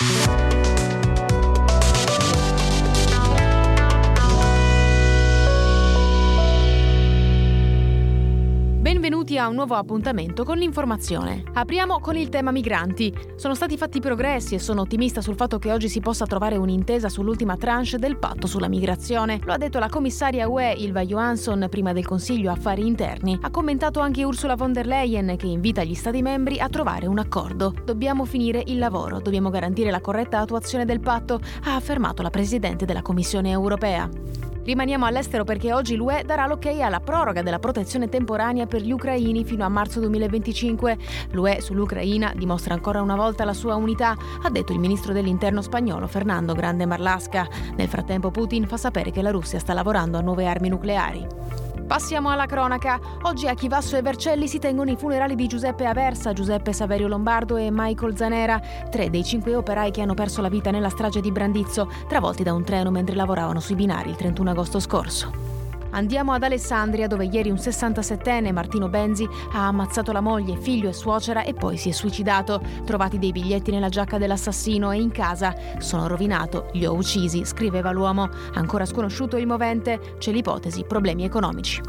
Thank you benvenuti a un nuovo appuntamento con l'informazione. Apriamo con il tema migranti. Sono stati fatti progressi e sono ottimista sul fatto che oggi si possa trovare un'intesa sull'ultima tranche del patto sulla migrazione. Lo ha detto la commissaria UE Ilva Johansson prima del Consiglio Affari Interni. Ha commentato anche Ursula von der Leyen che invita gli Stati membri a trovare un accordo. Dobbiamo finire il lavoro, dobbiamo garantire la corretta attuazione del patto, ha affermato la Presidente della Commissione europea. Rimaniamo all'estero perché oggi l'UE darà l'ok alla proroga della protezione temporanea per gli ucraini fino a marzo 2025. L'UE sull'Ucraina dimostra ancora una volta la sua unità, ha detto il ministro dell'interno spagnolo Fernando Grande Marlasca. Nel frattempo Putin fa sapere che la Russia sta lavorando a nuove armi nucleari. Passiamo alla cronaca. Oggi a Chivasso e Vercelli si tengono i funerali di Giuseppe Aversa, Giuseppe Saverio Lombardo e Michael Zanera, tre dei cinque operai che hanno perso la vita nella strage di Brandizzo, travolti da un treno mentre lavoravano sui binari il 31 agosto scorso. Andiamo ad Alessandria dove ieri un 67enne, Martino Benzi, ha ammazzato la moglie, figlio e suocera e poi si è suicidato. Trovati dei biglietti nella giacca dell'assassino e in casa. Sono rovinato, li ho uccisi, scriveva l'uomo. Ancora sconosciuto il movente, c'è l'ipotesi problemi economici.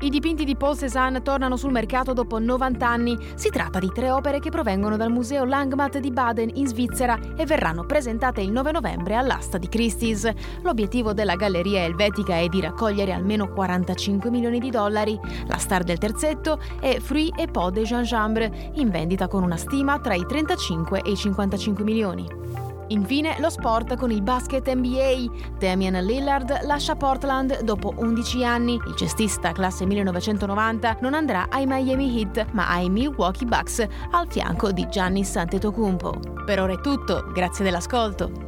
I dipinti di Paul Cézanne tornano sul mercato dopo 90 anni. Si tratta di tre opere che provengono dal Museo Langmat di Baden in Svizzera e verranno presentate il 9 novembre all'asta di Christie's. L'obiettivo della galleria elvetica è di raccogliere almeno 45 milioni di dollari. La star del terzetto è Fruit et Pot de Gingembre, in vendita con una stima tra i 35 e i 55 milioni. Infine lo sport con il basket NBA. Damian Lillard lascia Portland dopo 11 anni. Il cestista classe 1990 non andrà ai Miami Heat ma ai Milwaukee Bucks al fianco di Giannis Antetokounmpo. Per ora è tutto, grazie dell'ascolto.